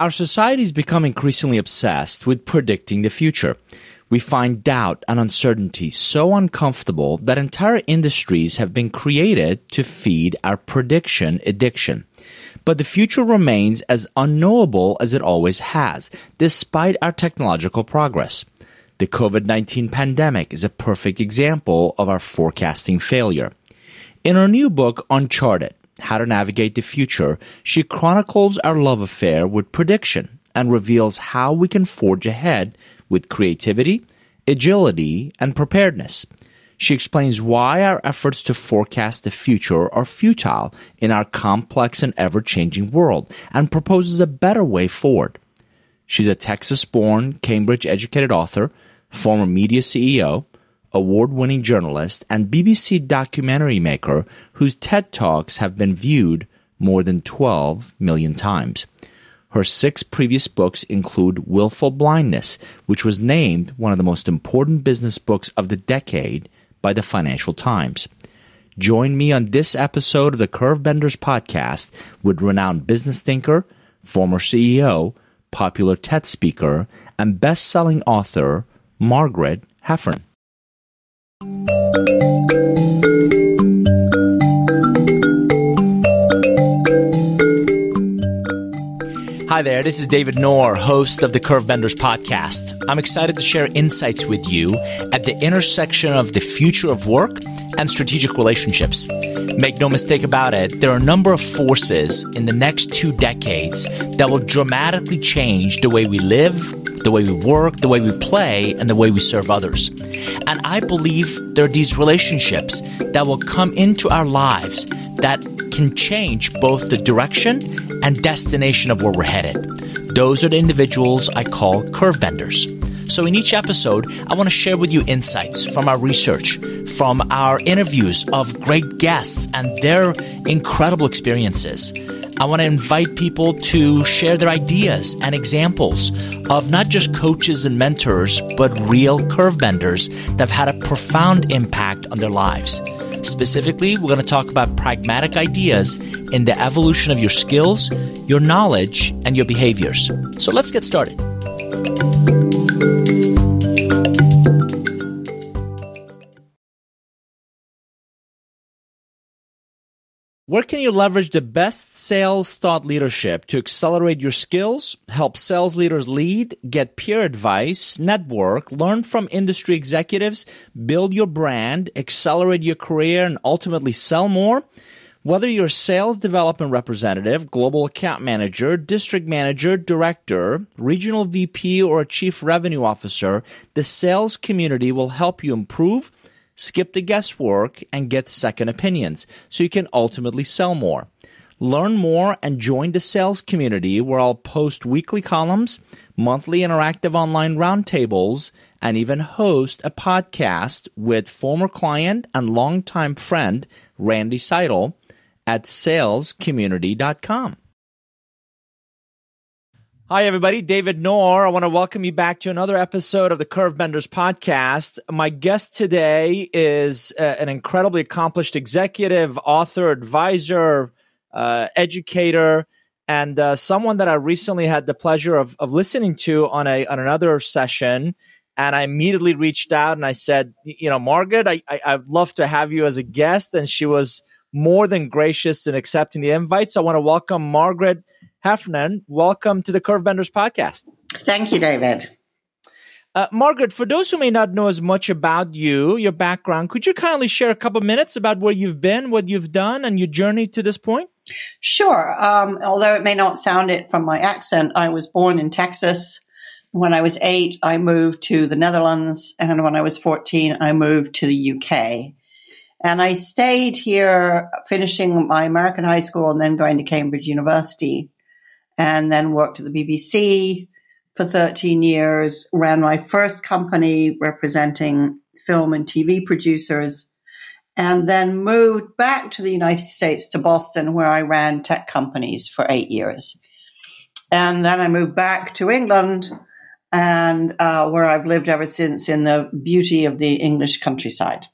Our society has become increasingly obsessed with predicting the future. We find doubt and uncertainty so uncomfortable that entire industries have been created to feed our prediction addiction. But the future remains as unknowable as it always has, despite our technological progress. The COVID 19 pandemic is a perfect example of our forecasting failure. In our new book, Uncharted, how to Navigate the Future, she chronicles our love affair with prediction and reveals how we can forge ahead with creativity, agility, and preparedness. She explains why our efforts to forecast the future are futile in our complex and ever changing world and proposes a better way forward. She's a Texas born, Cambridge educated author, former media CEO, award winning journalist, and BBC documentary maker whose TED Talks have been viewed more than 12 million times. Her six previous books include Willful Blindness, which was named one of the most important business books of the decade by the Financial Times. Join me on this episode of the Curvebenders podcast with renowned business thinker, former CEO, popular TED speaker, and best selling author Margaret Heffernan. Hi there, this is David Nour, host of the Curvebenders podcast. I'm excited to share insights with you at the intersection of the future of work and strategic relationships. Make no mistake about it, there are a number of forces in the next two decades that will dramatically change the way we live, the way we work, the way we play, and the way we serve others. And I believe there are these relationships that will come into our lives that can change both the direction and destination of where we're headed. Those are the individuals I call curve benders. So, in each episode, I want to share with you insights from our research, from our interviews of great guests and their incredible experiences. I want to invite people to share their ideas and examples of not just coaches and mentors, but real curve benders that have had a profound impact on their lives. Specifically, we're going to talk about pragmatic ideas in the evolution of your skills, your knowledge, and your behaviors. So let's get started. Where can you leverage the best sales thought leadership to accelerate your skills, help sales leaders lead, get peer advice, network, learn from industry executives, build your brand, accelerate your career, and ultimately sell more? Whether you're a sales development representative, global account manager, district manager, director, regional VP, or a chief revenue officer, the sales community will help you improve skip the guesswork, and get second opinions so you can ultimately sell more. Learn more and join the sales community where I'll post weekly columns, monthly interactive online roundtables, and even host a podcast with former client and longtime friend Randy Seidl at salescommunity.com. Hi, everybody. David Nour. I want to welcome you back to another episode of the Curve Benders podcast. My guest today is uh, an incredibly accomplished executive, author, advisor, uh, educator, and uh, someone that I recently had the pleasure of, of listening to on a on another session. And I immediately reached out and I said, you know, Margaret, I, I I'd love to have you as a guest, and she was more than gracious in accepting the invite. So I want to welcome Margaret Heffernan. Welcome to the Curvebenders podcast. Thank you, David. Uh, Margaret, for those who may not know as much about you, your background, could you kindly share a couple minutes about where you've been, what you've done, and your journey to this point? Sure. Um, although it may not sound it from my accent, I was born in Texas. When I was eight, I moved to the Netherlands, and when I was 14, I moved to the UK. And I stayed here, finishing my American high school and then going to Cambridge University and then worked at the BBC for 13 years, ran my first company representing film and TV producers, and then moved back to the United States to Boston, where I ran tech companies for eight years. And then I moved back to England, and uh, where I've lived ever since in the beauty of the English countryside.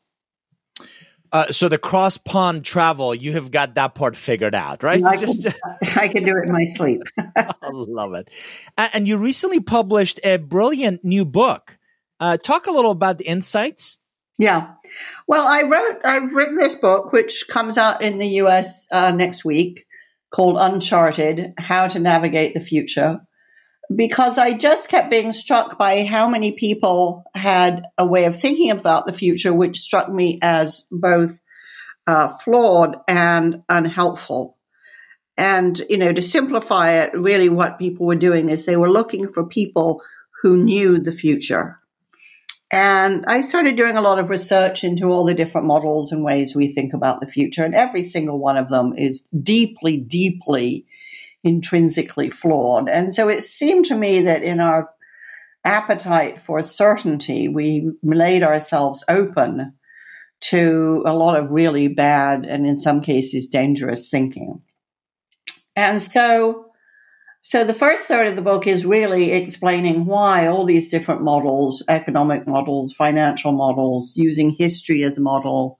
Uh, so the cross pond travel, you have got that part figured out, right? I, Just, can, I can do it in my sleep. I love it. And you recently published a brilliant new book. Uh, talk a little about the insights. Yeah. Well, I wrote, I've written this book, which comes out in the US uh, next week called Uncharted How to Navigate the Future because I just kept being struck by how many people had a way of thinking about the future, which struck me as both uh, flawed and unhelpful. And, you know, to simplify it, really what people were doing is they were looking for people who knew the future. And I started doing a lot of research into all the different models and ways we think about the future. And every single one of them is deeply, deeply intrinsically flawed. And so it seemed to me that in our appetite for certainty, we laid ourselves open to a lot of really bad and in some cases dangerous thinking. And so, so the first third of the book is really explaining why all these different models, economic models, financial models, using history as a model,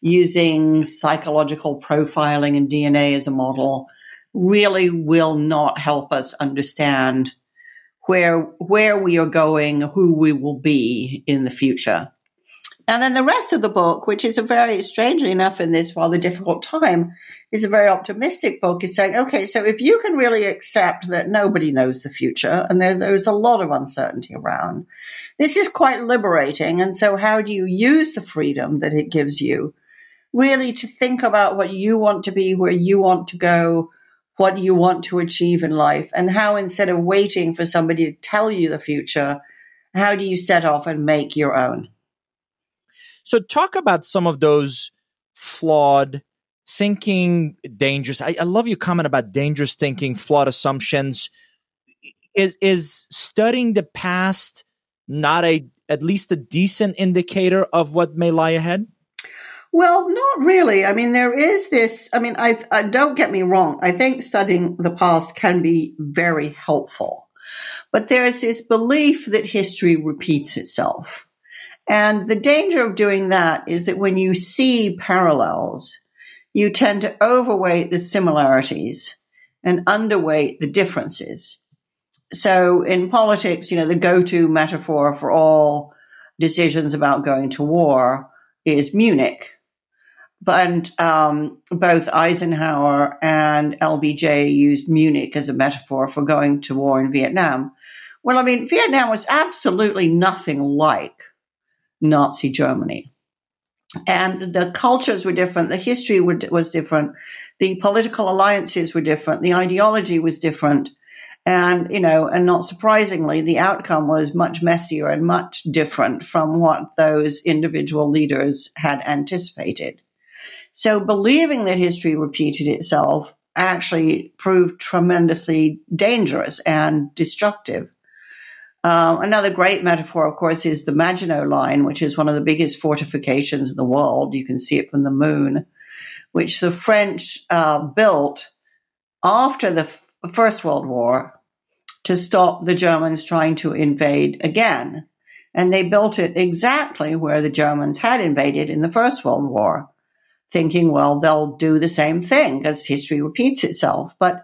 using psychological profiling and DNA as a model, really will not help us understand where where we are going, who we will be in the future. And then the rest of the book, which is a very strangely enough in this rather difficult time, is a very optimistic book, is saying, okay, so if you can really accept that nobody knows the future and there's, there's a lot of uncertainty around, this is quite liberating. And so how do you use the freedom that it gives you really to think about what you want to be, where you want to go, what you want to achieve in life and how instead of waiting for somebody to tell you the future, how do you set off and make your own? So talk about some of those flawed thinking dangerous. I, I love your comment about dangerous thinking, flawed assumptions. Is is studying the past not a at least a decent indicator of what may lie ahead? Well, not really. I mean, there is this. I mean, I, I, don't get me wrong. I think studying the past can be very helpful, but there is this belief that history repeats itself, and the danger of doing that is that when you see parallels, you tend to overweight the similarities and underweight the differences. So in politics, you know, the go-to metaphor for all decisions about going to war is Munich but um, both Eisenhower and LBJ used Munich as a metaphor for going to war in Vietnam. Well, I mean, Vietnam was absolutely nothing like Nazi Germany. And the cultures were different, the history was different, the political alliances were different, the ideology was different. And, you know, and not surprisingly, the outcome was much messier and much different from what those individual leaders had anticipated. So believing that history repeated itself actually proved tremendously dangerous and destructive. Uh, another great metaphor, of course, is the Maginot Line, which is one of the biggest fortifications in the world. You can see it from the moon, which the French uh, built after the First World War to stop the Germans trying to invade again. And they built it exactly where the Germans had invaded in the First World War thinking, well, they'll do the same thing because history repeats itself. But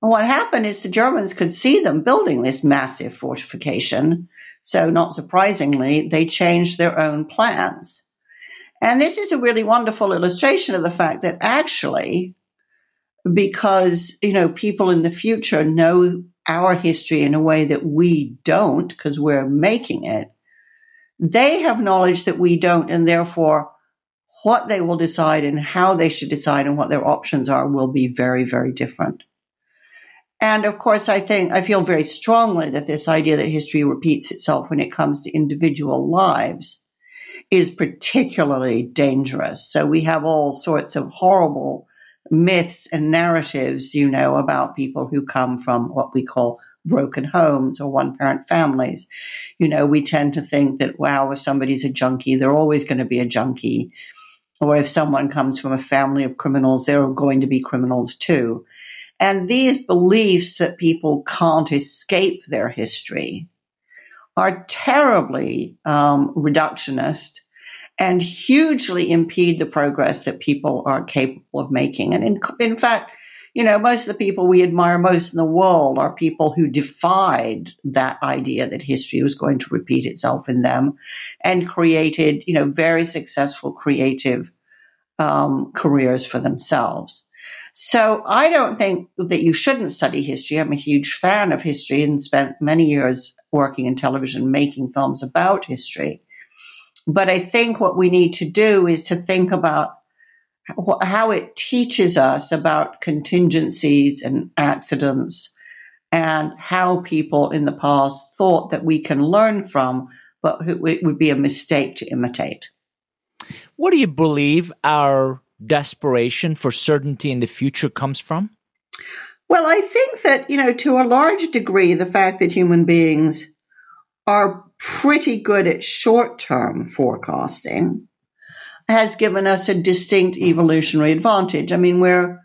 what happened is the Germans could see them building this massive fortification. So not surprisingly, they changed their own plans. And this is a really wonderful illustration of the fact that actually, because, you know, people in the future know our history in a way that we don't because we're making it, they have knowledge that we don't and therefore what they will decide and how they should decide and what their options are will be very, very different. And of course, I think, I feel very strongly that this idea that history repeats itself when it comes to individual lives is particularly dangerous. So we have all sorts of horrible myths and narratives, you know, about people who come from what we call broken homes or one parent families. You know, we tend to think that, wow, if somebody's a junkie, they're always going to be a junkie or if someone comes from a family of criminals, they're going to be criminals too. And these beliefs that people can't escape their history are terribly um, reductionist and hugely impede the progress that people are capable of making. And in, in fact, you know, most of the people we admire most in the world are people who defied that idea that history was going to repeat itself in them and created, you know, very successful creative um, careers for themselves. So I don't think that you shouldn't study history. I'm a huge fan of history and spent many years working in television making films about history. But I think what we need to do is to think about how it teaches us about contingencies and accidents and how people in the past thought that we can learn from, but it would be a mistake to imitate. What do you believe our desperation for certainty in the future comes from? Well, I think that, you know, to a large degree, the fact that human beings are pretty good at short term forecasting has given us a distinct evolutionary advantage. I mean, we're,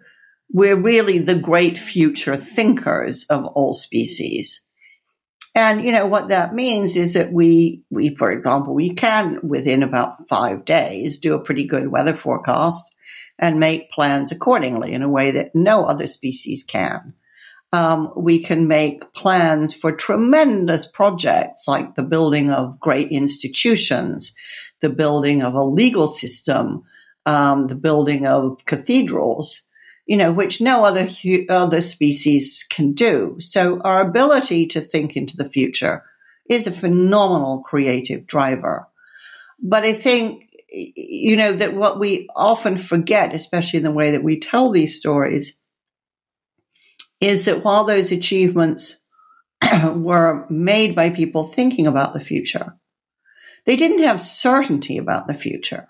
we're really the great future thinkers of all species. And, you know, what that means is that we, we, for example, we can within about five days do a pretty good weather forecast and make plans accordingly in a way that no other species can. Um, we can make plans for tremendous projects like the building of great institutions, the building of a legal system, um, the building of cathedrals, you know, which no other other species can do. So our ability to think into the future is a phenomenal creative driver. But I think you know, that what we often forget, especially in the way that we tell these stories, is that while those achievements were made by people thinking about the future, they didn't have certainty about the future.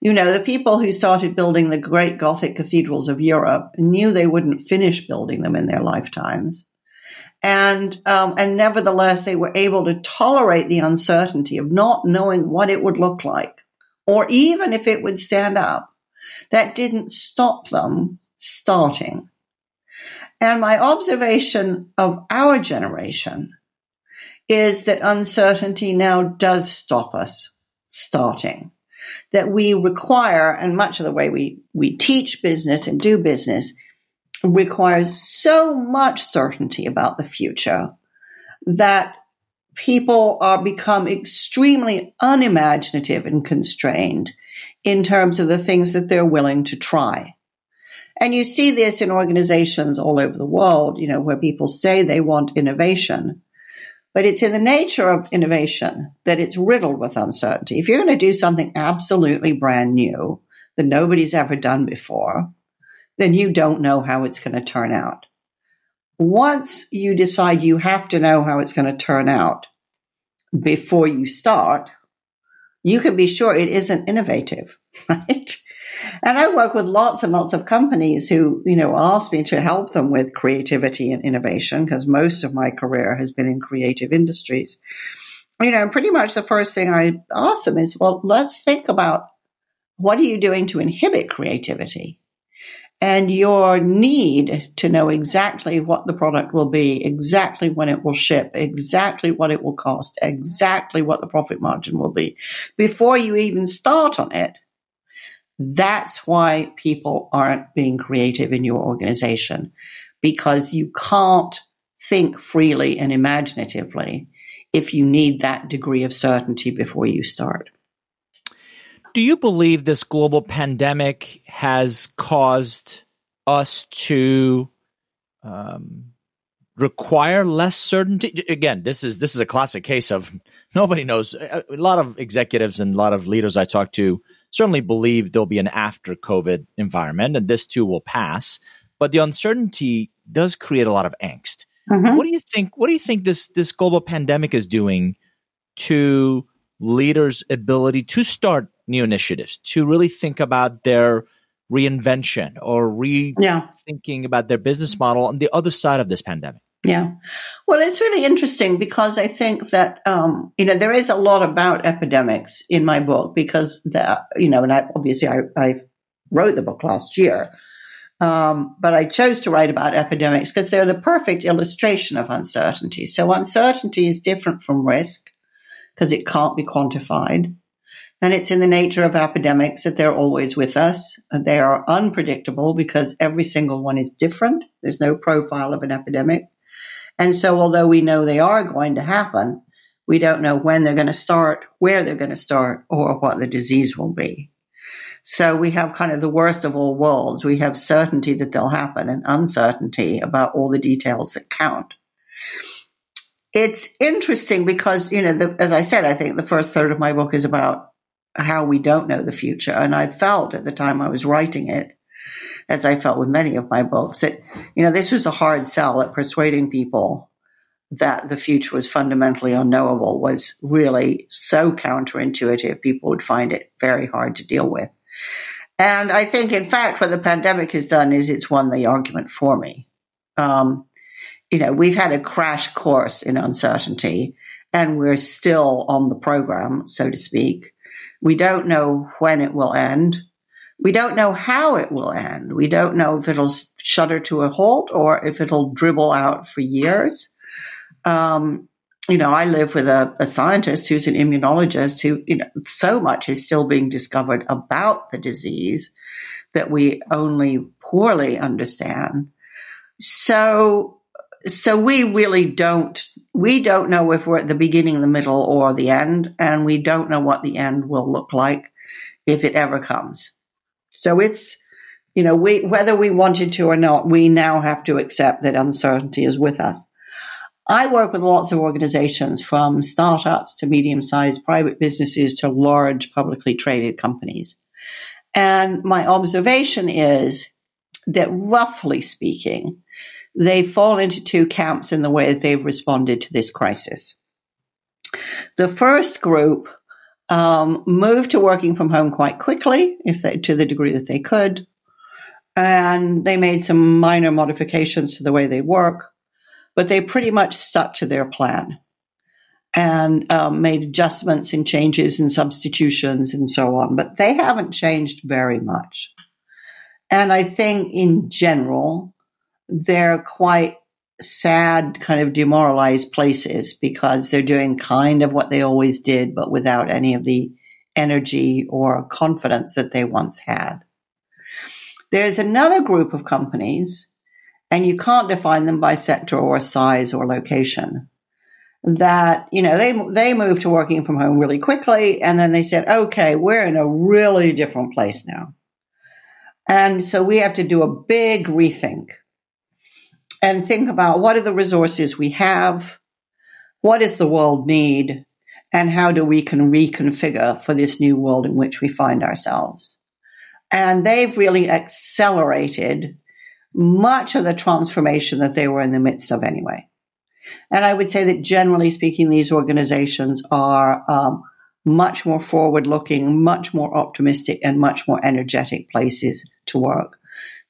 You know, the people who started building the great Gothic cathedrals of Europe knew they wouldn't finish building them in their lifetimes. And, um, and nevertheless, they were able to tolerate the uncertainty of not knowing what it would look like or even if it would stand up, that didn't stop them starting. And my observation of our generation is that uncertainty now does stop us starting. That we require, and much of the way we, we teach business and do business requires so much certainty about the future that people are become extremely unimaginative and constrained in terms of the things that they're willing to try. And you see this in organizations all over the world, you know, where people say they want innovation, but it's in the nature of innovation that it's riddled with uncertainty. If you're going to do something absolutely brand new that nobody's ever done before, then you don't know how it's going to turn out once you decide you have to know how it's going to turn out before you start, you can be sure it isn't innovative, right? And I work with lots and lots of companies who, you know, ask me to help them with creativity and innovation because most of my career has been in creative industries. You know, pretty much the first thing I ask them is, well, let's think about what are you doing to inhibit creativity? and your need to know exactly what the product will be, exactly when it will ship, exactly what it will cost, exactly what the profit margin will be before you even start on it. That's why people aren't being creative in your organization because you can't think freely and imaginatively if you need that degree of certainty before you start. Do you believe this global pandemic has caused us to um, require less certainty? Again, this is this is a classic case of nobody knows. A lot of executives and a lot of leaders I talk to certainly believe there'll be an after COVID environment, and this too will pass. But the uncertainty does create a lot of angst. Mm-hmm. What do you think? What do you think this this global pandemic is doing to leaders' ability to start new initiatives, to really think about their reinvention or rethinking yeah. about their business model on the other side of this pandemic? Yeah. Well, it's really interesting because I think that, um, you know, there is a lot about epidemics in my book because that, you know, and I, obviously I, I wrote the book last year. Um, but I chose to write about epidemics because they're the perfect illustration of uncertainty. So uncertainty is different from risk because it can't be quantified. And it's in the nature of epidemics that they're always with us. They are unpredictable because every single one is different. There's no profile of an epidemic. And so, although we know they are going to happen, we don't know when they're going to start, where they're going to start, or what the disease will be. So we have kind of the worst of all worlds. We have certainty that they'll happen and uncertainty about all the details that count. It's interesting because, you know, the, as I said, I think the first third of my book is about how we don't know the future. And I felt at the time I was writing it, as I felt with many of my books, that, you know, this was a hard sell at persuading people that the future was fundamentally unknowable was really so counterintuitive, people would find it very hard to deal with. And I think, in fact, what the pandemic has done is it's won the argument for me. Um, you know, we've had a crash course in uncertainty and we're still on the program, so to speak. We don't know when it will end. We don't know how it will end. We don't know if it'll shudder to a halt or if it'll dribble out for years. Um, you know, I live with a, a, scientist who's an immunologist who, you know, so much is still being discovered about the disease that we only poorly understand. So, so we really don't, we don't know if we're at the beginning, the middle, or the end, and we don't know what the end will look like if it ever comes. So it's, you know, we, whether we wanted to or not, we now have to accept that uncertainty is with us. I work with lots of organizations from startups to medium sized private businesses to large publicly traded companies. And my observation is that roughly speaking, they fall into two camps in the way that they've responded to this crisis. The first group um, moved to working from home quite quickly, if they, to the degree that they could, and they made some minor modifications to the way they work but they pretty much stuck to their plan and um, made adjustments and changes and substitutions and so on. But they haven't changed very much. And I think in general, they're quite sad, kind of demoralized places because they're doing kind of what they always did, but without any of the energy or confidence that they once had. There's another group of companies and you can't define them by sector or size or location. That, you know, they, they moved to working from home really quickly and then they said, okay, we're in a really different place now. And so we have to do a big rethink and think about what are the resources we have? What does the world need? And how do we can reconfigure for this new world in which we find ourselves? And they've really accelerated much of the transformation that they were in the midst of anyway. And I would say that generally speaking, these organizations are um, much more forward looking, much more optimistic, and much more energetic places to work.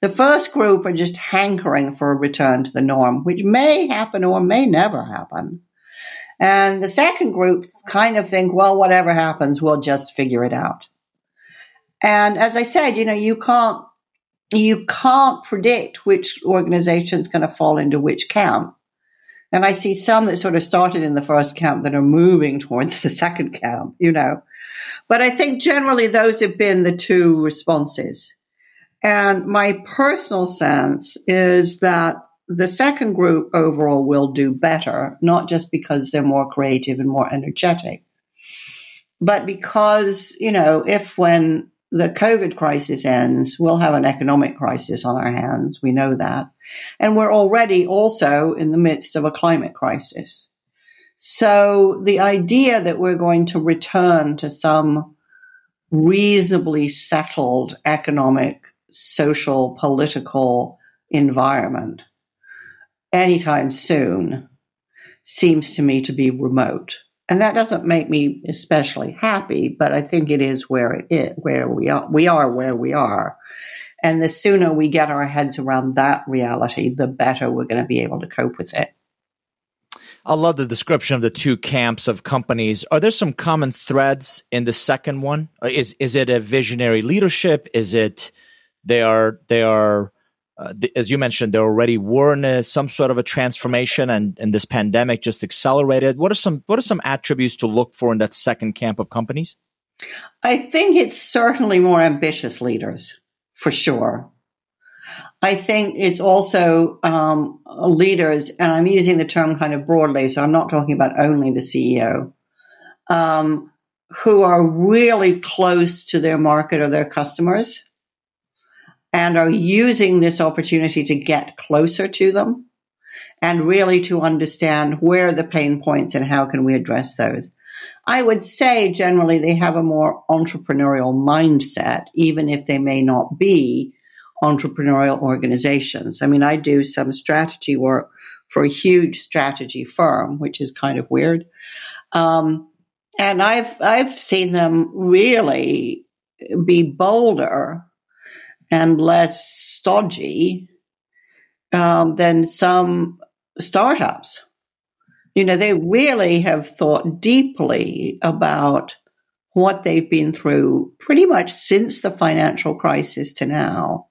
The first group are just hankering for a return to the norm, which may happen or may never happen. And the second group kind of think, well, whatever happens, we'll just figure it out. And as I said, you know, you can't you can't predict which organization is going to fall into which camp. And I see some that sort of started in the first camp that are moving towards the second camp, you know. But I think generally those have been the two responses. And my personal sense is that the second group overall will do better, not just because they're more creative and more energetic, but because, you know, if when the COVID crisis ends, we'll have an economic crisis on our hands. We know that. And we're already also in the midst of a climate crisis. So the idea that we're going to return to some reasonably settled economic, social, political environment anytime soon seems to me to be remote. And that doesn't make me especially happy, but I think it is where it is, where we are. We are where we are. And the sooner we get our heads around that reality, the better we're going to be able to cope with it. I love the description of the two camps of companies. Are there some common threads in the second one? Is is it a visionary leadership? Is it they are they are uh, as you mentioned, there already were in a, some sort of a transformation, and, and this pandemic just accelerated. What are some what are some attributes to look for in that second camp of companies? I think it's certainly more ambitious leaders, for sure. I think it's also um, leaders, and I'm using the term kind of broadly, so I'm not talking about only the CEO, um, who are really close to their market or their customers and are using this opportunity to get closer to them and really to understand where the pain points and how can we address those. I would say generally they have a more entrepreneurial mindset, even if they may not be entrepreneurial organizations. I mean, I do some strategy work for a huge strategy firm, which is kind of weird. Um, and I've, I've seen them really be bolder and less stodgy um, than some startups. You know, they really have thought deeply about what they've been through pretty much since the financial crisis to now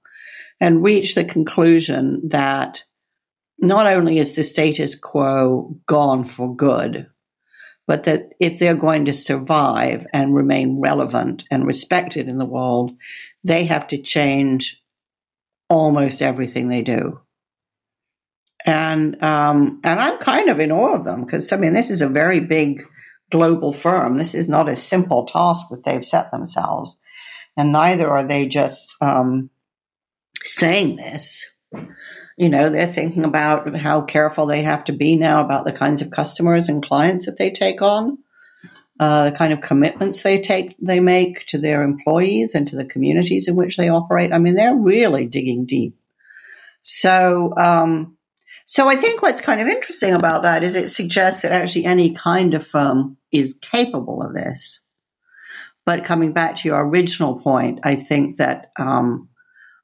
and reached the conclusion that not only is the status quo gone for good, but that if they're going to survive and remain relevant and respected in the world, they have to change almost everything they do. And um, and I'm kind of in awe of them because I mean this is a very big global firm. This is not a simple task that they've set themselves, and neither are they just um, saying this. You know, they're thinking about how careful they have to be now about the kinds of customers and clients that they take on, uh, the kind of commitments they take, they make to their employees and to the communities in which they operate. I mean, they're really digging deep. So, um, so I think what's kind of interesting about that is it suggests that actually any kind of firm is capable of this. But coming back to your original point, I think that um,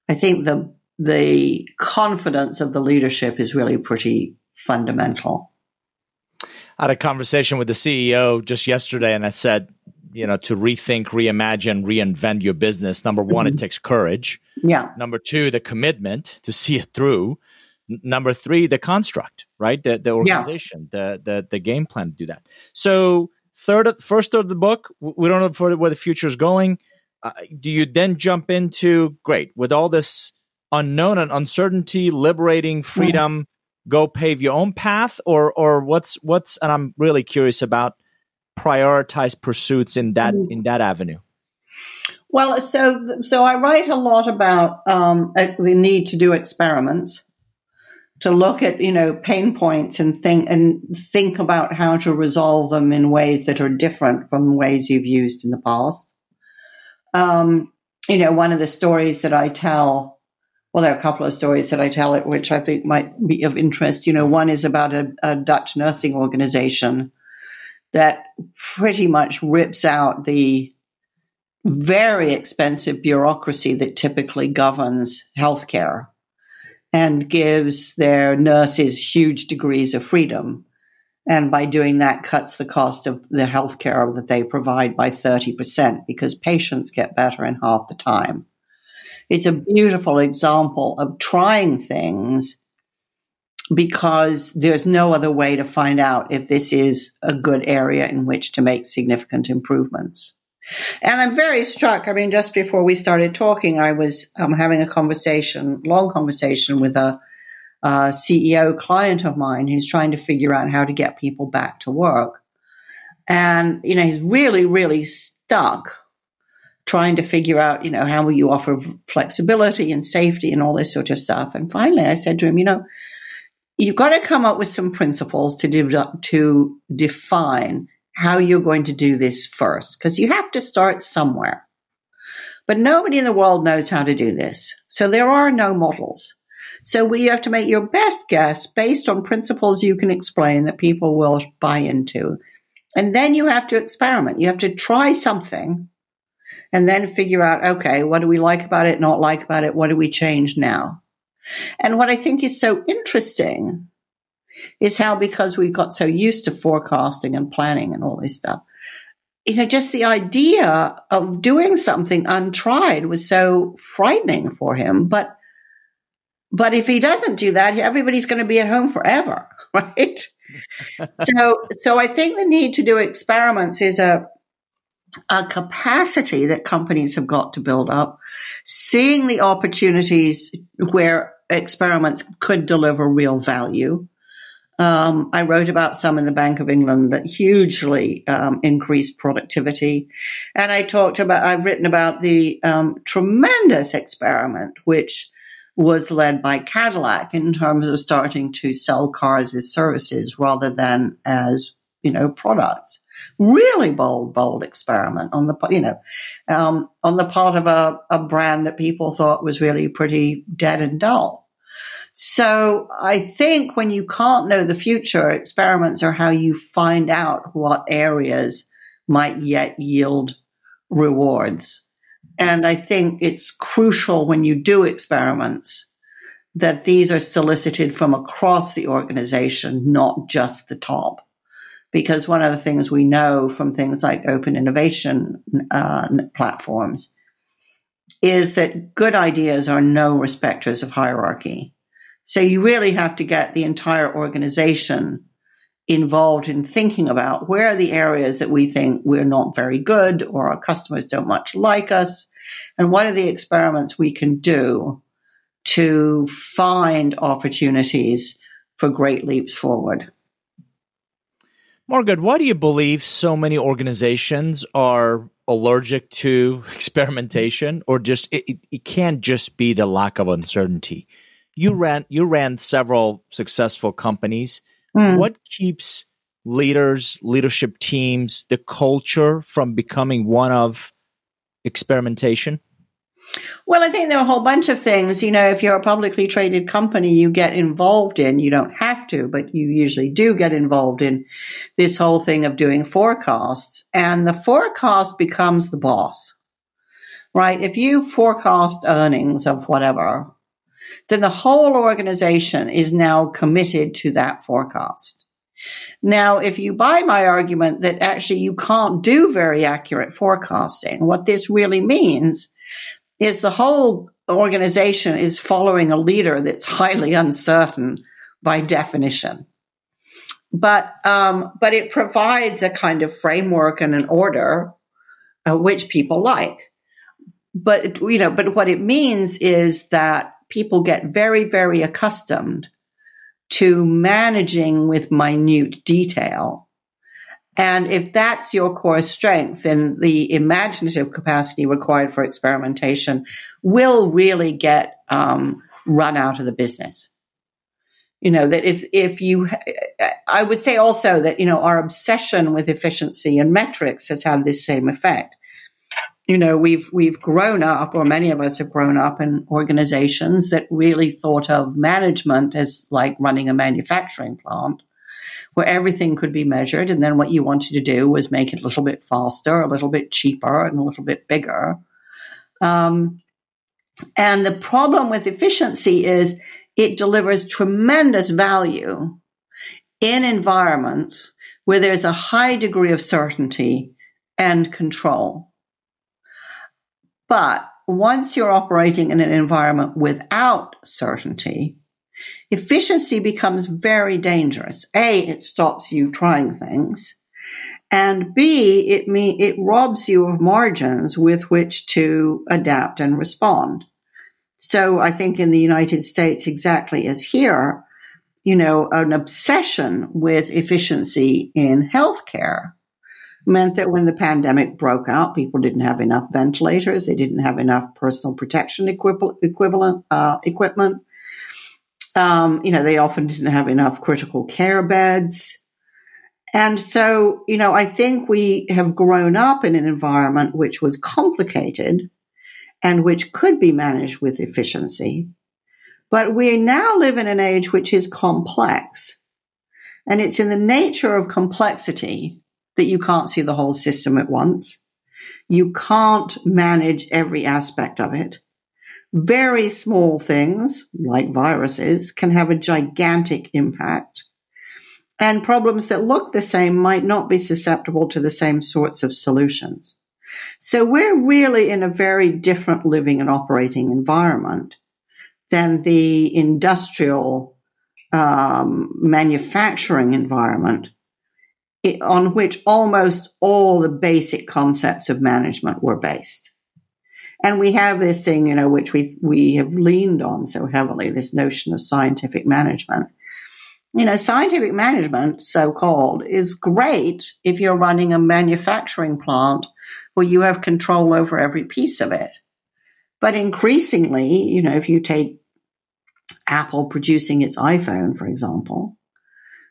I think the the confidence of the leadership is really pretty fundamental. I had a conversation with the CEO just yesterday, and I said, you know, to rethink, reimagine, reinvent your business. Number one, mm-hmm. it takes courage. Yeah. Number two, the commitment to see it through. N- number three, the construct, right? The the organization, yeah. the the the game plan to do that. So third, first of the book, we don't know where the future is going uh, do you then jump into great with all this unknown and uncertainty, liberating freedom? Go pave your own path, or or what's what's? And I'm really curious about prioritize pursuits in that mm. in that avenue. Well, so so I write a lot about um, the need to do experiments, to look at you know pain points and think and think about how to resolve them in ways that are different from ways you've used in the past. Um, you know, one of the stories that I tell, well, there are a couple of stories that I tell it, which I think might be of interest. You know, one is about a, a Dutch nursing organization that pretty much rips out the very expensive bureaucracy that typically governs healthcare and gives their nurses huge degrees of freedom and by doing that cuts the cost of the healthcare that they provide by 30% because patients get better in half the time. It's a beautiful example of trying things because there's no other way to find out if this is a good area in which to make significant improvements. And I'm very struck. I mean, just before we started talking, I was um, having a conversation, long conversation with a uh, CEO client of mine who's trying to figure out how to get people back to work. And, you know, he's really, really stuck trying to figure out, you know, how will you offer flexibility and safety and all this sort of stuff. And finally, I said to him, you know, you've got to come up with some principles to, de- to define how you're going to do this first, because you have to start somewhere. But nobody in the world knows how to do this. So there are no models. So we have to make your best guess based on principles you can explain that people will buy into. And then you have to experiment. You have to try something and then figure out, okay, what do we like about it, not like about it? What do we change now? And what I think is so interesting is how because we got so used to forecasting and planning and all this stuff, you know, just the idea of doing something untried was so frightening for him. But but if he doesn't do that, everybody's going to be at home forever, right? so, so I think the need to do experiments is a a capacity that companies have got to build up, seeing the opportunities where experiments could deliver real value. Um, I wrote about some in the Bank of England that hugely um, increased productivity, and I talked about. I've written about the um, tremendous experiment which was led by Cadillac in terms of starting to sell cars as services rather than as you know products really bold, bold experiment on the, you know, um, on the part of a, a brand that people thought was really pretty dead and dull. So I think when you can't know the future, experiments are how you find out what areas might yet yield rewards. And I think it's crucial when you do experiments that these are solicited from across the organization, not just the top because one of the things we know from things like open innovation uh, platforms is that good ideas are no respecters of hierarchy. So you really have to get the entire organization involved in thinking about where are the areas that we think we're not very good or our customers don't much like us and what are the experiments we can do to find opportunities for great leaps forward. Margaret, why do you believe so many organizations are allergic to experimentation or just it, it can't just be the lack of uncertainty? You ran you ran several successful companies. Mm. What keeps leaders, leadership teams, the culture from becoming one of experimentation? Well, I think there are a whole bunch of things. You know, if you're a publicly traded company, you get involved in, you don't have to, but you usually do get involved in this whole thing of doing forecasts. And the forecast becomes the boss, right? If you forecast earnings of whatever, then the whole organization is now committed to that forecast. Now, if you buy my argument that actually you can't do very accurate forecasting, what this really means is the whole organization is following a leader that's highly uncertain by definition. But um, but it provides a kind of framework and an order uh, which people like. But you know, but what it means is that people get very very accustomed to managing with minute detail and if that's your core strength, then the imaginative capacity required for experimentation will really get um, run out of the business. You know, that if, if you, I would say also that, you know, our obsession with efficiency and metrics has had this same effect. You know, we've, we've grown up, or many of us have grown up in organizations that really thought of management as like running a manufacturing plant where everything could be measured. And then what you wanted to do was make it a little bit faster, a little bit cheaper, and a little bit bigger. Um, and the problem with efficiency is it delivers tremendous value in environments where there's a high degree of certainty and control. But once you're operating in an environment without certainty, efficiency becomes very dangerous. A, it stops you trying things. And B, it mean, it robs you of margins with which to adapt and respond. So I think in the United States, exactly as here, you know, an obsession with efficiency in healthcare meant that when the pandemic broke out, people didn't have enough ventilators, they didn't have enough personal protection equivalent, equivalent uh, equipment, um, you know, they often didn't have enough critical care beds. And so, you know, I think we have grown up in an environment which was complicated and which could be managed with efficiency. But we now live in an age which is complex. And it's in the nature of complexity that you can't see the whole system at once. You can't manage every aspect of it. Very small things, like viruses, can have a gigantic impact. And problems that look the same might not be susceptible to the same sorts of solutions. So we're really in a very different living and operating environment than the industrial um, manufacturing environment on which almost all the basic concepts of management were based. And we have this thing, you know, which we, we have leaned on so heavily, this notion of scientific management. You know, scientific management, so called, is great if you're running a manufacturing plant where you have control over every piece of it. But increasingly, you know, if you take Apple producing its iPhone, for example,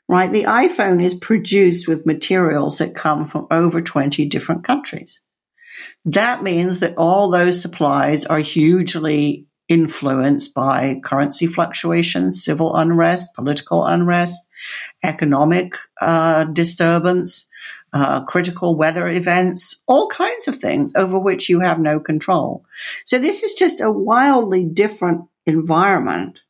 right? The iPhone is produced with materials that come from over 20 different countries. That means that all those supplies are hugely influenced by currency fluctuations, civil unrest, political unrest, economic uh, disturbance, uh, critical weather events, all kinds of things over which you have no control. So this is just a wildly different environment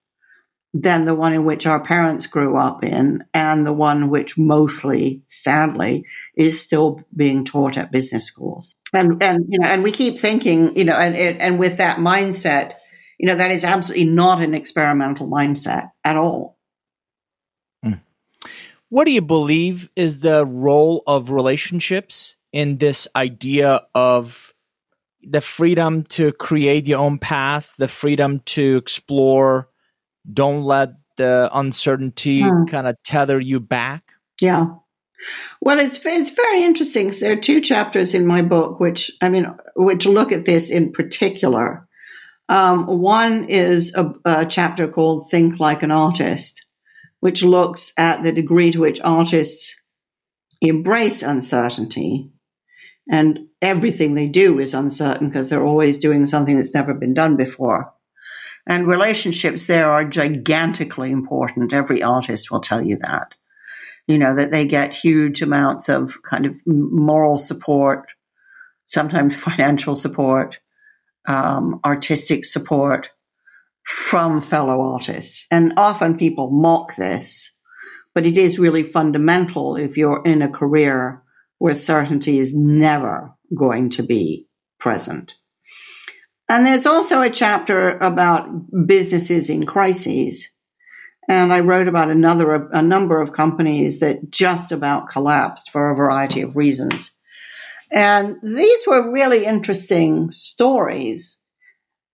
than the one in which our parents grew up in and the one which mostly, sadly, is still being taught at business schools. And, and, you know, and we keep thinking, you know, and, and with that mindset, you know, that is absolutely not an experimental mindset at all. Hmm. What do you believe is the role of relationships in this idea of the freedom to create your own path, the freedom to explore don't let the uncertainty hmm. kind of tether you back? Yeah. Well, it's it's very interesting. because There are two chapters in my book which I mean, which look at this in particular. Um, one is a, a, chapter called "Think Like an Artist," which looks at the degree to which artists embrace uncertainty, and everything they do is uncertain because they're always doing something that's never been done before. And relationships there are gigantically important. Every artist will tell you that. You know, that they get huge amounts of kind of moral support, sometimes financial support, um, artistic support from fellow artists. And often people mock this, but it is really fundamental if you're in a career where certainty is never going to be present. And there's also a chapter about businesses in crises. And I wrote about another, a number of companies that just about collapsed for a variety of reasons. And these were really interesting stories.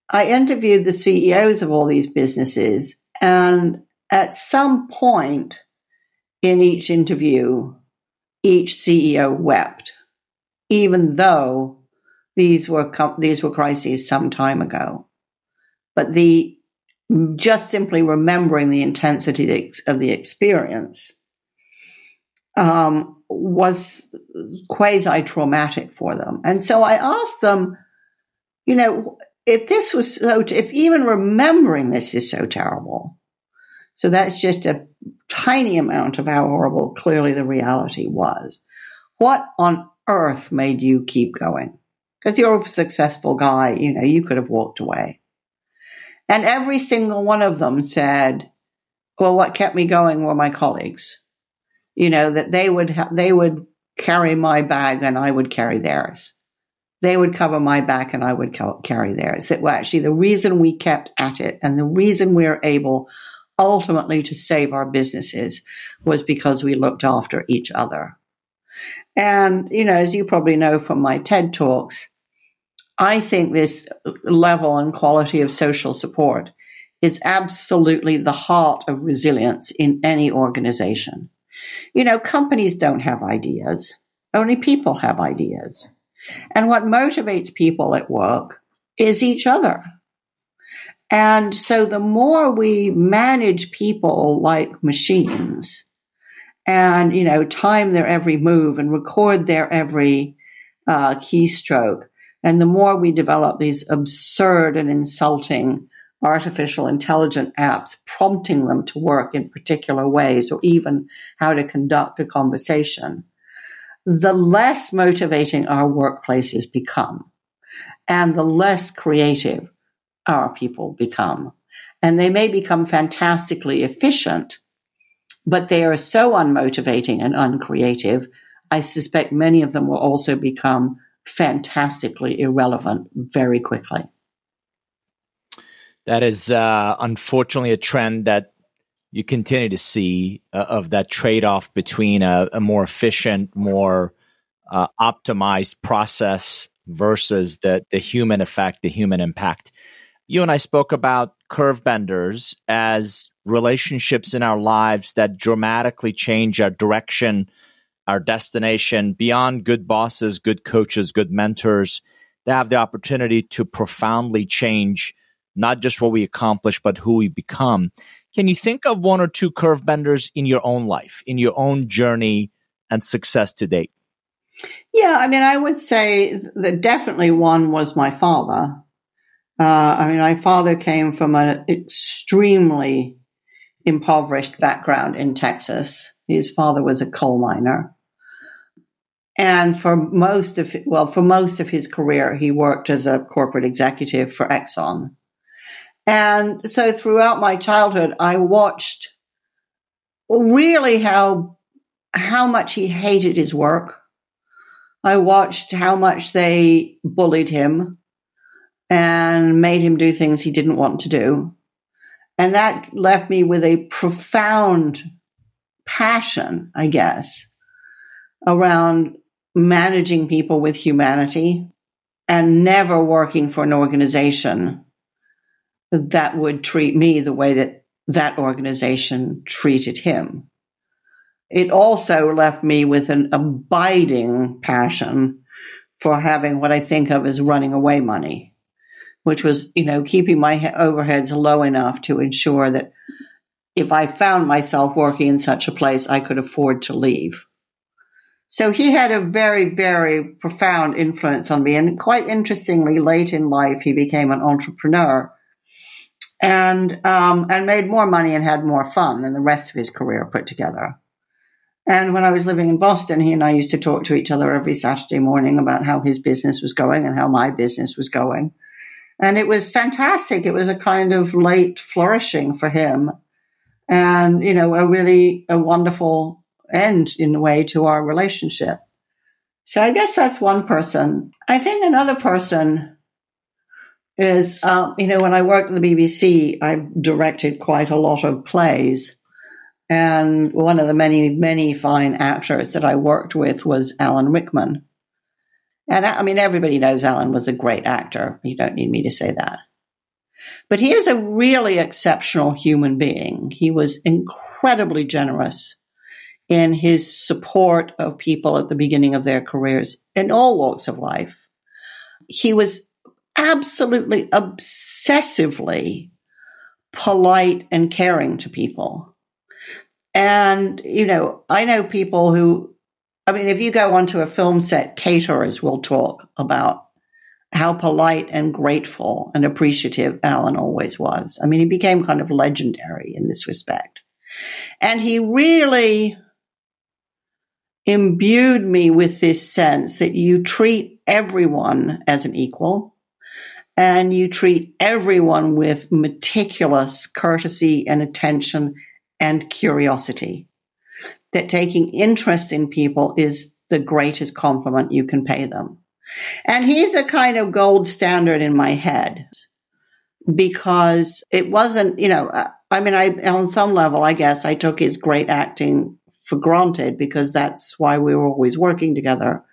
I interviewed the CEOs of all these businesses, and at some point in each interview, each CEO wept, even though these were these were crises some time ago, but the just simply remembering the intensity of the experience um, was quasi traumatic for them. And so I asked them, you know, if this was so, if even remembering this is so terrible, so that's just a tiny amount of how horrible clearly the reality was. What on earth made you keep going? because you're a successful guy, you know, you could have walked away. And every single one of them said, well, what kept me going were my colleagues. You know, that they would, ha- they would carry my bag and I would carry theirs. They would cover my back and I would co- carry theirs. That well, actually the reason we kept at it and the reason we we're able ultimately to save our businesses was because we looked after each other. And, you know, as you probably know from my TED talks, I think this level and quality of social support is absolutely the heart of resilience in any organization. You know, companies don't have ideas. Only people have ideas. And what motivates people at work is each other. And so the more we manage people like machines and, you know, time their every move and record their every uh, keystroke, and the more we develop these absurd and insulting artificial intelligent apps, prompting them to work in particular ways or even how to conduct a conversation, the less motivating our workplaces become and the less creative our people become. And they may become fantastically efficient, but they are so unmotivating and uncreative. I suspect many of them will also become fantastically irrelevant very quickly. That is uh, unfortunately a trend that you continue to see uh, of that trade off between a, a, more efficient, more uh, optimized process versus the the human effect, the human impact. You and I spoke about curve benders as relationships in our lives that dramatically change our direction, our destination beyond good bosses, good coaches, good mentors. They have the opportunity to profoundly change not just what we accomplish, but who we become. Can you think of one or two curve benders in your own life, in your own journey and success to date? Yeah, I mean, I would say that definitely one was my father. Uh, I mean, my father came from an extremely impoverished background in Texas. His father was a coal miner. And for most of, well, for most of his career, he worked as a corporate executive for Exxon. And so throughout my childhood, I watched really how, how much he hated his work. I watched how much they bullied him and made him do things he didn't want to do. And that left me with a profound passion, I guess, around managing people with humanity and never working for an organization that would treat me the way that that organization treated him. It also left me with an abiding passion for having what I think of as running away money which was, you know, keeping my overheads low enough to ensure that if I found myself working in such a place, I could afford to leave. So he had a very, very profound influence on me. And quite interestingly, late in life, he became an entrepreneur and, um, and made more money and had more fun than the rest of his career put together. And when I was living in Boston, he and I used to talk to each other every Saturday morning about how his business was going and how my business was going. And it was fantastic. It was a kind of late flourishing for him. And, you know, a really a wonderful end in a way to our relationship. So I guess that's one person. I think another person is, um, you know, when I worked at the BBC, I directed quite a lot of plays. And one of the many, many fine actors that I worked with was Alan Rickman. And I, I mean, everybody knows Alan was a great actor. You don't need me to say that. But he is a really exceptional human being. He was incredibly generous in his support of people at the beginning of their careers in all walks of life. He was absolutely obsessively polite and caring to people. And, you know, I know people who I mean, if you go onto a film set, caterers will talk about how polite and grateful and appreciative Alan always was. I mean, he became kind of legendary in this respect. And he really imbued me with this sense that you treat everyone as an equal and you treat everyone with meticulous courtesy and attention and curiosity that taking interest in people is the greatest compliment you can pay them. And he's a kind of gold standard in my head because it wasn't, you know, I mean, I, on some level, I guess I took his great acting for granted because that's why we were always working together.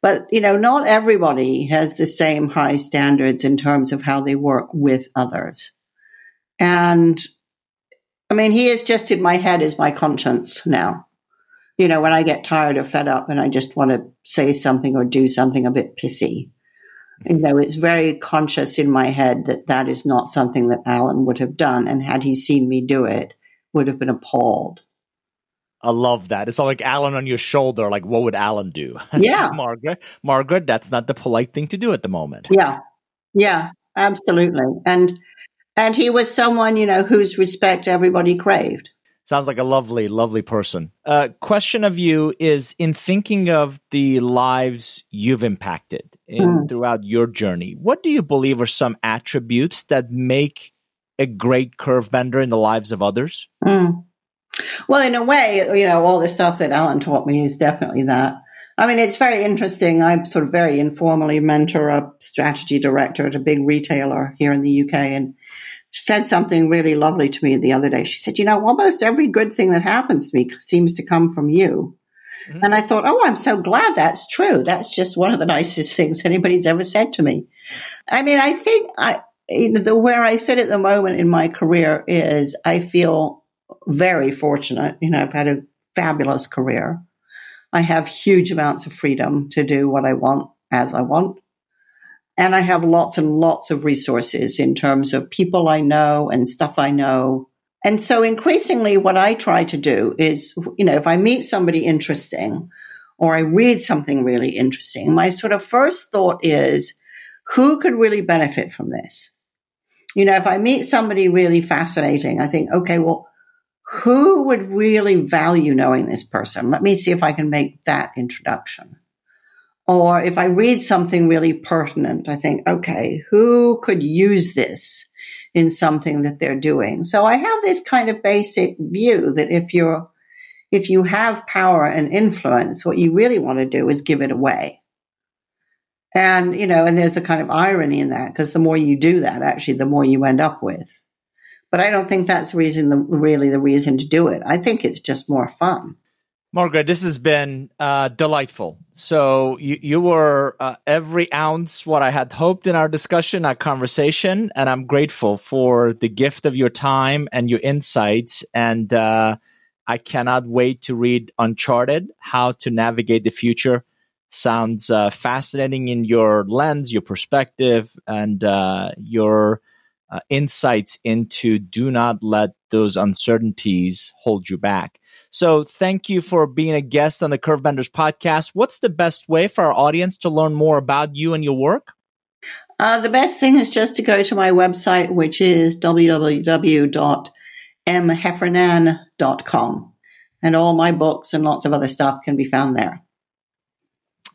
But, you know, not everybody has the same high standards in terms of how they work with others. And I mean, he is just in my head as my conscience now. You know, when I get tired or fed up and I just want to say something or do something a bit pissy, you know, it's very conscious in my head that that is not something that Alan would have done. And had he seen me do it, would have been appalled. I love that. It's all like Alan on your shoulder. Like, what would Alan do? Yeah. Margaret, Margaret, that's not the polite thing to do at the moment. Yeah. Yeah, absolutely. And and he was someone, you know, whose respect everybody craved. Sounds like a lovely, lovely person. Uh, question of you is in thinking of the lives you've impacted in, mm. throughout your journey, what do you believe are some attributes that make a great curve bender in the lives of others? Mm. Well, in a way, you know, all the stuff that Alan taught me is definitely that. I mean, it's very interesting. I sort of very informally mentor a strategy director at a big retailer here in the UK. And she said something really lovely to me the other day. She said, You know, almost every good thing that happens to me seems to come from you. Mm-hmm. And I thought, Oh, I'm so glad that's true. That's just one of the nicest things anybody's ever said to me. I mean, I think I, you know, the where I sit at the moment in my career is I feel very fortunate. You know, I've had a fabulous career. I have huge amounts of freedom to do what I want as I want. And I have lots and lots of resources in terms of people I know and stuff I know. And so increasingly what I try to do is, you know, if I meet somebody interesting or I read something really interesting, my sort of first thought is, who could really benefit from this? You know, if I meet somebody really fascinating, I think, okay, well, who would really value knowing this person? Let me see if I can make that introduction. Or if I read something really pertinent, I think, okay, who could use this in something that they're doing? So I have this kind of basic view that if you're, if you have power and influence, what you really want to do is give it away. And, you know, and there's a kind of irony in that because the more you do that, actually, the more you end up with. But I don't think that's reason the, really the reason to do it. I think it's just more fun. Margaret, this has been uh, delightful. So you, you were uh, every ounce what I had hoped in our discussion, our conversation, and I'm grateful for the gift of your time and your insights. And uh, I cannot wait to read Uncharted: How to Navigate the Future. Sounds uh, fascinating in your lens, your perspective, and uh, your uh, insights into do not let those uncertainties hold you back. So thank you for being a guest on the Curvebenders podcast. What's the best way for our audience to learn more about you and your work? Uh, the best thing is just to go to my website, which is www.mheffernan.com. And all my books and lots of other stuff can be found there.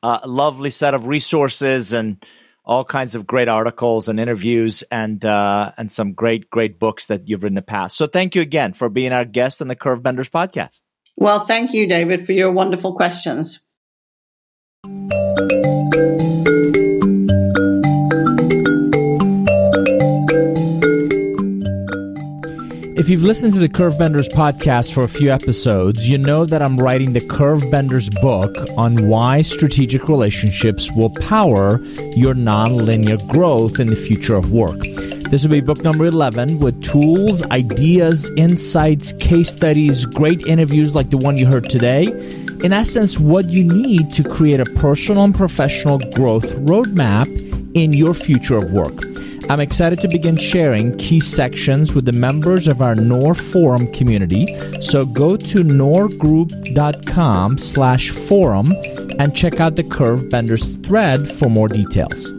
A uh, lovely set of resources and all kinds of great articles and interviews and uh, and some great great books that you've written in the past. So thank you again for being our guest on the Curve Benders podcast. Well, thank you, David, for your wonderful questions. If you've listened to the Curvebenders podcast for a few episodes, you know that I'm writing the Curvebenders book on why strategic relationships will power your nonlinear growth in the future of work. This will be book number 11 with tools, ideas, insights, case studies, great interviews like the one you heard today. In essence, what you need to create a personal and professional growth roadmap in your future of work. I'm excited to begin sharing key sections with the members of our Nour Forum community. So go to nourgroup.com slash forum and check out the Curve Benders thread for more details.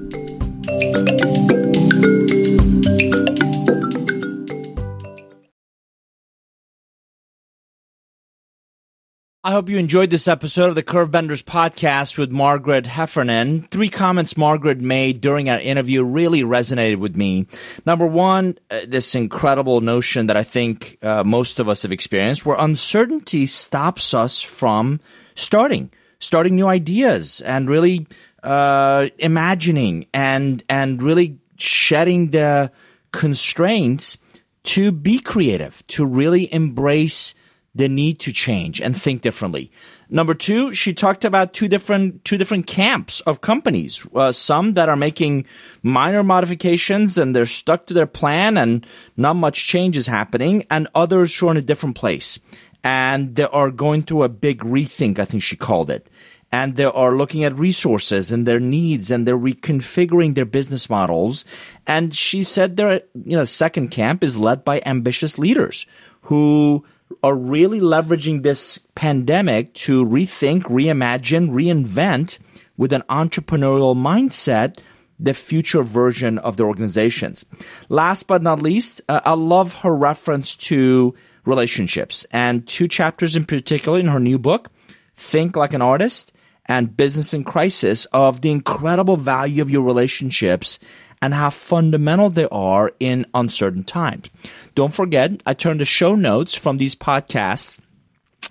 I hope you enjoyed this episode of the Curvebenders podcast with Margaret Heffernan. Three comments Margaret made during our interview really resonated with me. Number one, uh, this incredible notion that I think uh, most of us have experienced where uncertainty stops us from starting, starting new ideas and really uh, imagining and, and really shedding the constraints to be creative, to really embrace the need to change and think differently. Number two, she talked about two different two different camps of companies. Uh, some that are making minor modifications and they're stuck to their plan and not much change is happening, and others who are in a different place and they are going through a big rethink. I think she called it, and they are looking at resources and their needs and they're reconfiguring their business models. And she said their you know second camp is led by ambitious leaders who are really leveraging this pandemic to rethink, reimagine, reinvent with an entrepreneurial mindset the future version of their organizations. Last but not least, uh, I love her reference to relationships and two chapters in particular in her new book, Think Like an Artist and Business in Crisis, of the incredible value of your relationships and how fundamental they are in uncertain times. Don't forget, I turn the show notes from these podcasts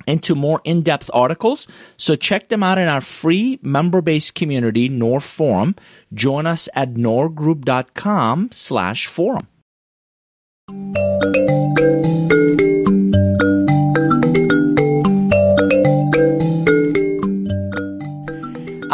into more in-depth articles. So check them out in our free member-based community, Nour Forum. Join us at nourgroup.com slash forum.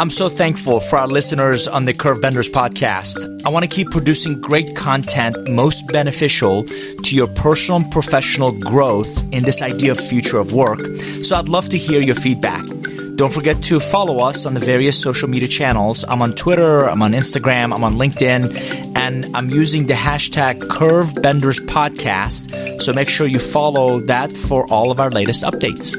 I'm so thankful for our listeners on the Curve Benders podcast. I want to keep producing great content most beneficial to your personal and professional growth in this idea of future of work. So I'd love to hear your feedback. Don't forget to follow us on the various social media channels. I'm on Twitter, I'm on Instagram, I'm on LinkedIn, and I'm using the hashtag Curve Benders Podcast. So make sure you follow that for all of our latest updates.